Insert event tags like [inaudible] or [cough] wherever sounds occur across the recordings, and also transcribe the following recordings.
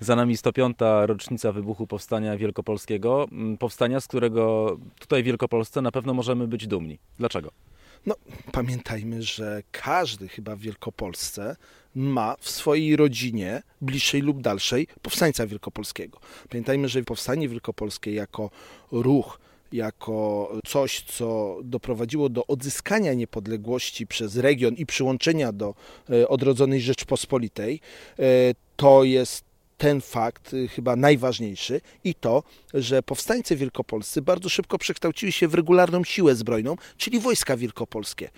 Za nami 105. rocznica wybuchu Powstania Wielkopolskiego. Mm, powstania, z którego tutaj w Wielkopolsce na pewno możemy być dumni. Dlaczego? No, pamiętajmy, że każdy chyba w Wielkopolsce ma w swojej rodzinie, bliższej lub dalszej, powstańca wielkopolskiego. Pamiętajmy, że powstanie wielkopolskie jako ruch, jako coś, co doprowadziło do odzyskania niepodległości przez region i przyłączenia do e, odrodzonej Rzeczpospolitej, e, to jest ten fakt y, chyba najważniejszy i to, że powstańcy wielkopolscy bardzo szybko przekształcili się w regularną siłę zbrojną, czyli wojska wielkopolskie,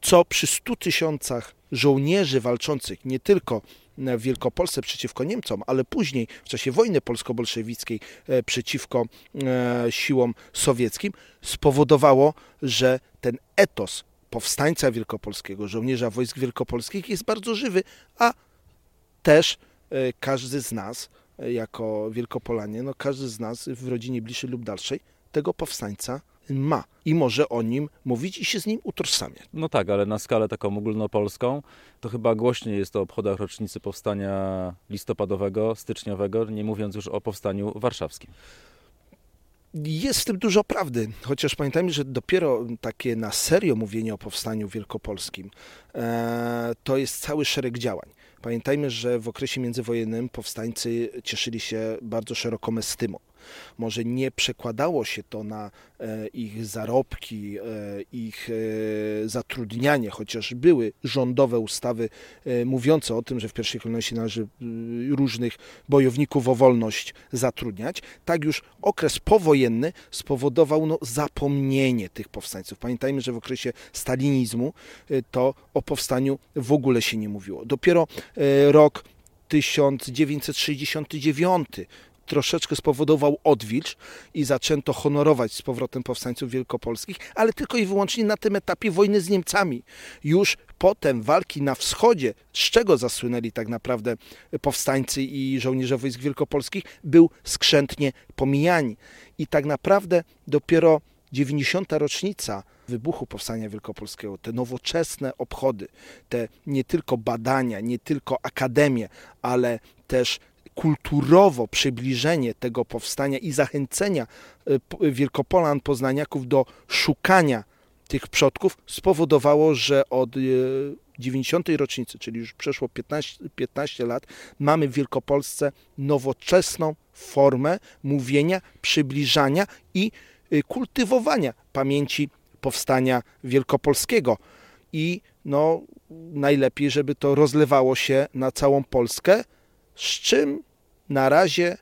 co przy 100 tysiącach żołnierzy walczących nie tylko w Wielkopolsce przeciwko Niemcom, ale później w czasie wojny polsko-bolszewickiej e, przeciwko e, siłom sowieckim spowodowało, że ten etos powstańca wielkopolskiego, żołnierza wojsk wielkopolskich jest bardzo żywy, a też każdy z nas, e, jako Wielkopolanie, no każdy z nas w rodzinie bliższej lub dalszej tego powstańca ma i może o nim mówić i się z nim utożsamiać. No tak, ale na skalę taką ogólnopolską to chyba głośniej jest o obchodach rocznicy powstania listopadowego, styczniowego, nie mówiąc już o powstaniu warszawskim. Jest w tym dużo prawdy, chociaż pamiętajmy, że dopiero takie na serio mówienie o powstaniu wielkopolskim e, to jest cały szereg działań. Pamiętajmy, że w okresie międzywojennym powstańcy cieszyli się bardzo szeroką estymą. Może nie przekładało się to na e, ich zarobki, e, ich e, zatrudnianie, chociaż były rządowe ustawy mówiące o tym, że w pierwszej kolejności należy różnych bojowników o wolność zatrudniać. Tak już okres powojenny spowodował no, zapomnienie tych powstańców. Pamiętajmy, że w okresie stalinizmu to o powstaniu w ogóle się nie mówiło. Dopiero rok 1969 troszeczkę spowodował odwilż i zaczęto honorować z powrotem powstańców wielkopolskich, ale tylko i wyłącznie na tym etapie wojny z Niemcami. Już potem walki na wschodzie, z czego zasłynęli tak naprawdę powstańcy i żołnierze wojsk wielkopolskich, był skrzętnie pomijani. I tak naprawdę dopiero 90. rocznica wybuchu Powstania Wielkopolskiego, te nowoczesne obchody, te nie tylko badania, nie tylko akademie, ale też kulturowo przybliżenie tego powstania i zachęcenia e, Wielkopolan, Poznaniaków do szukania tych przodków spowodowało, że od 90. E, rocznicy, czyli już przeszło 15, 15 lat, mamy w Wielkopolsce nowoczesną formę mówienia, przybliżania i e, kultywowania pamięci powstania wielkopolskiego. I no, najlepiej, żeby to rozlewało się na całą Polskę, z czym na razie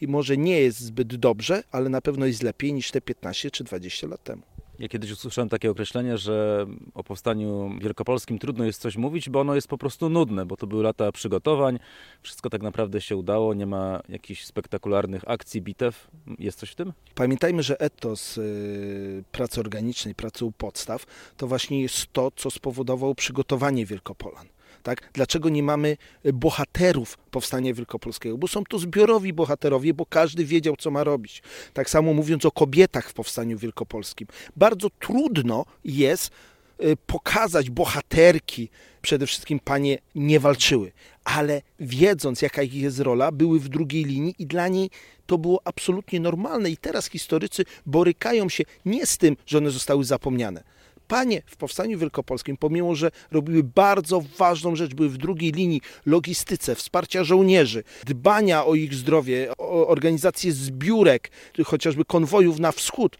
i może nie jest zbyt dobrze, ale na pewno jest lepiej niż te 15 czy 20 lat temu. Ja kiedyś usłyszałem takie określenie, że o powstaniu wielkopolskim trudno jest coś mówić, bo ono jest po prostu nudne, bo to były lata przygotowań, wszystko tak naprawdę się udało, nie ma jakichś spektakularnych akcji, bitew. Jest coś w tym? Pamiętajmy, że etos y, pracy organicznej, pracy u podstaw, to właśnie jest to, co spowodowało przygotowanie Wielkopolan. Tak? Dlaczego nie mamy e, bohaterów powstania wielkopolskiego? Bo są to zbiorowi bohaterowie, bo każdy wiedział, co ma robić. Tak samo mówiąc o kobietach w powstaniu wielkopolskim. Bardzo trudno jest e, pokazać bohaterki, przede wszystkim panie nie walczyły, ale wiedząc jaka ich jest rola, były w drugiej linii i dla niej to było absolutnie normalne i teraz historycy borykają się nie z tym, że one zostały zapomniane, Panie w Powstaniu Wielkopolskim, pomimo że robiły bardzo ważną rzecz, były w drugiej linii logistyce, wsparcia żołnierzy, dbania o ich zdrowie, o organizację zbiórek, chociażby konwojów na wschód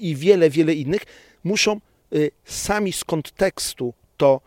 i wiele, wiele innych, muszą y, sami z kontekstu to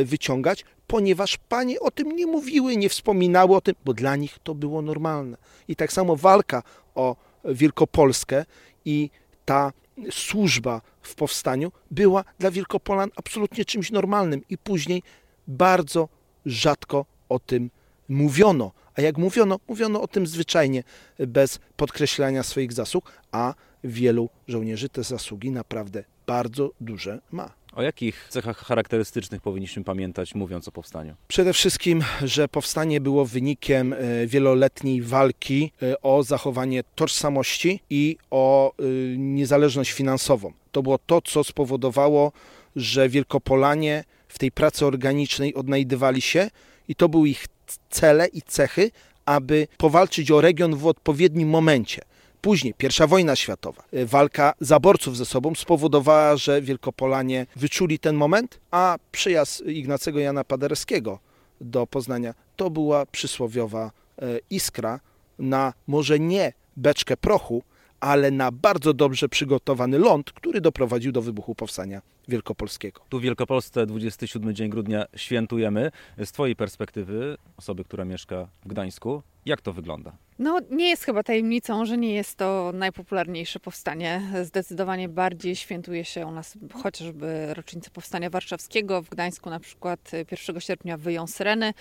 y, wyciągać, ponieważ panie o tym nie mówiły, nie wspominały o tym, bo dla nich to było normalne. I tak samo walka o Wielkopolskę i ta służba w powstaniu była dla Wielkopolan absolutnie czymś normalnym i później bardzo rzadko o tym mówiono. A jak mówiono, mówiono o tym zwyczajnie, bez podkreślania swoich zasług, a wielu żołnierzy te zasługi naprawdę bardzo duże ma. O jakich cechach charakterystycznych powinniśmy pamiętać, mówiąc o powstaniu? Przede wszystkim, że powstanie było wynikiem e, wieloletniej walki e, o zachowanie tożsamości i o e, niezależność finansową. To było to, co spowodowało, że Wielkopolanie w tej pracy organicznej odnajdywali się i to były ich cele i cechy, aby powalczyć o region w odpowiednim momencie. Później pierwsza wojna światowa, y, walka zaborców ze sobą spowodowała, że Wielkopolanie wyczuli ten moment, a przyjazd Ignacego Jana Paderewskiego do Poznania to była przysłowiowa y, iskra na może nie beczkę prochu, ale na bardzo dobrze przygotowany ląd, który doprowadził do wybuchu powstania wielkopolskiego. Tu w Wielkopolsce 27 dzień grudnia świętujemy. Z Twojej perspektywy, osoby, która mieszka w Gdańsku, jak to wygląda? No, nie jest chyba tajemnicą, że nie jest to najpopularniejsze powstanie. Zdecydowanie bardziej świętuje się u nas chociażby rocznicę Powstania Warszawskiego. W Gdańsku na przykład 1 sierpnia wyją syreny.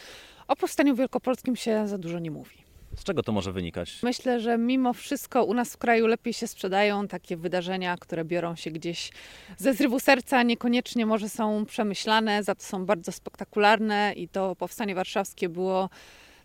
O powstaniu wielkopolskim się za dużo nie mówi. Z czego to może wynikać? Myślę, że mimo wszystko u nas w kraju lepiej się sprzedają takie wydarzenia, które biorą się gdzieś ze zrywu serca, niekoniecznie może są przemyślane, za to są bardzo spektakularne i to powstanie warszawskie było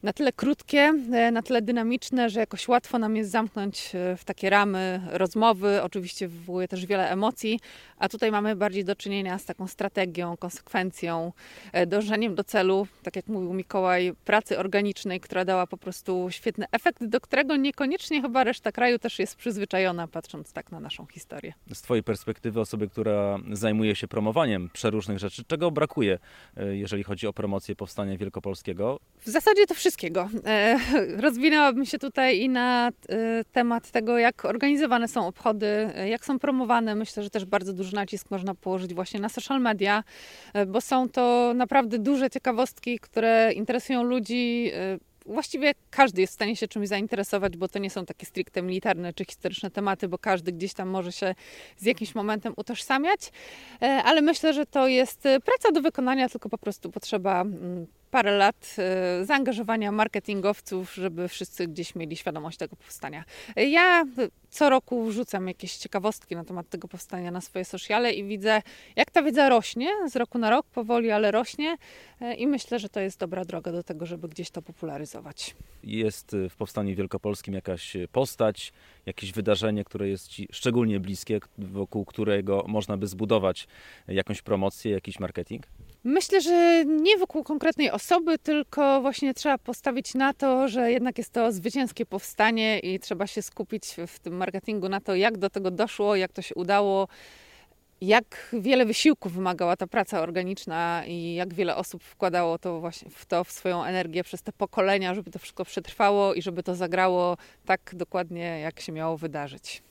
na tyle krótkie, e, na tyle dynamiczne, że jakoś łatwo nam jest zamknąć e, w takie ramy rozmowy. Oczywiście wywołuje też wiele emocji, a tutaj mamy bardziej do czynienia z taką strategią, konsekwencją, e, dążeniem do celu, tak jak mówił Mikołaj, pracy organicznej, która dała po prostu świetny efekt, do którego niekoniecznie chyba reszta kraju też jest przyzwyczajona, patrząc tak na naszą historię. Z Twojej perspektywy, osoby, która zajmuje się promowaniem przeróżnych rzeczy, czego brakuje, jeżeli chodzi o promocję powstania wielkopolskiego? W zasadzie to wszystkiego. E, [laughs] rozwinęłabym się tutaj i na e, temat tego, jak organizowane są obchody, e, jak są promowane. Myślę, że też bardzo duży nacisk można położyć właśnie na social media, bo są to naprawdę duże ciekawostki, które interesują ludzi właściwie każdy jest w stanie się czymś zainteresować, bo to nie są takie stricte militarne czy historyczne tematy, bo każdy gdzieś tam może się z jakimś momentem utożsamiać, ale myślę, że to jest praca do wykonania, tylko po prostu potrzeba mm, parę lat e, zaangażowania marketingowców, żeby wszyscy gdzieś mieli świadomość tego powstania. Ja co roku wrzucam jakieś ciekawostki na temat tego powstania na swoje sociale i widzę, jak ta wiedza rośnie z roku na rok, powoli, ale rośnie e, i myślę, że to jest dobra droga do tego, żeby gdzieś to popularyzować. Jest w Powstaniu Wielkopolskim jakaś postać, jakieś wydarzenie, które jest Ci szczególnie bliskie, wokół którego można by zbudować jakąś promocję, jakiś marketing? Myślę, że nie wokół konkretnej osoby, tylko właśnie trzeba postawić na to, że jednak jest to zwycięskie powstanie i trzeba się skupić w tym marketingu na to, jak do tego doszło, jak to się udało, jak wiele wysiłku wymagała ta praca organiczna i jak wiele osób wkładało to właśnie w to w swoją energię przez te pokolenia, żeby to wszystko przetrwało i żeby to zagrało tak dokładnie, jak się miało wydarzyć.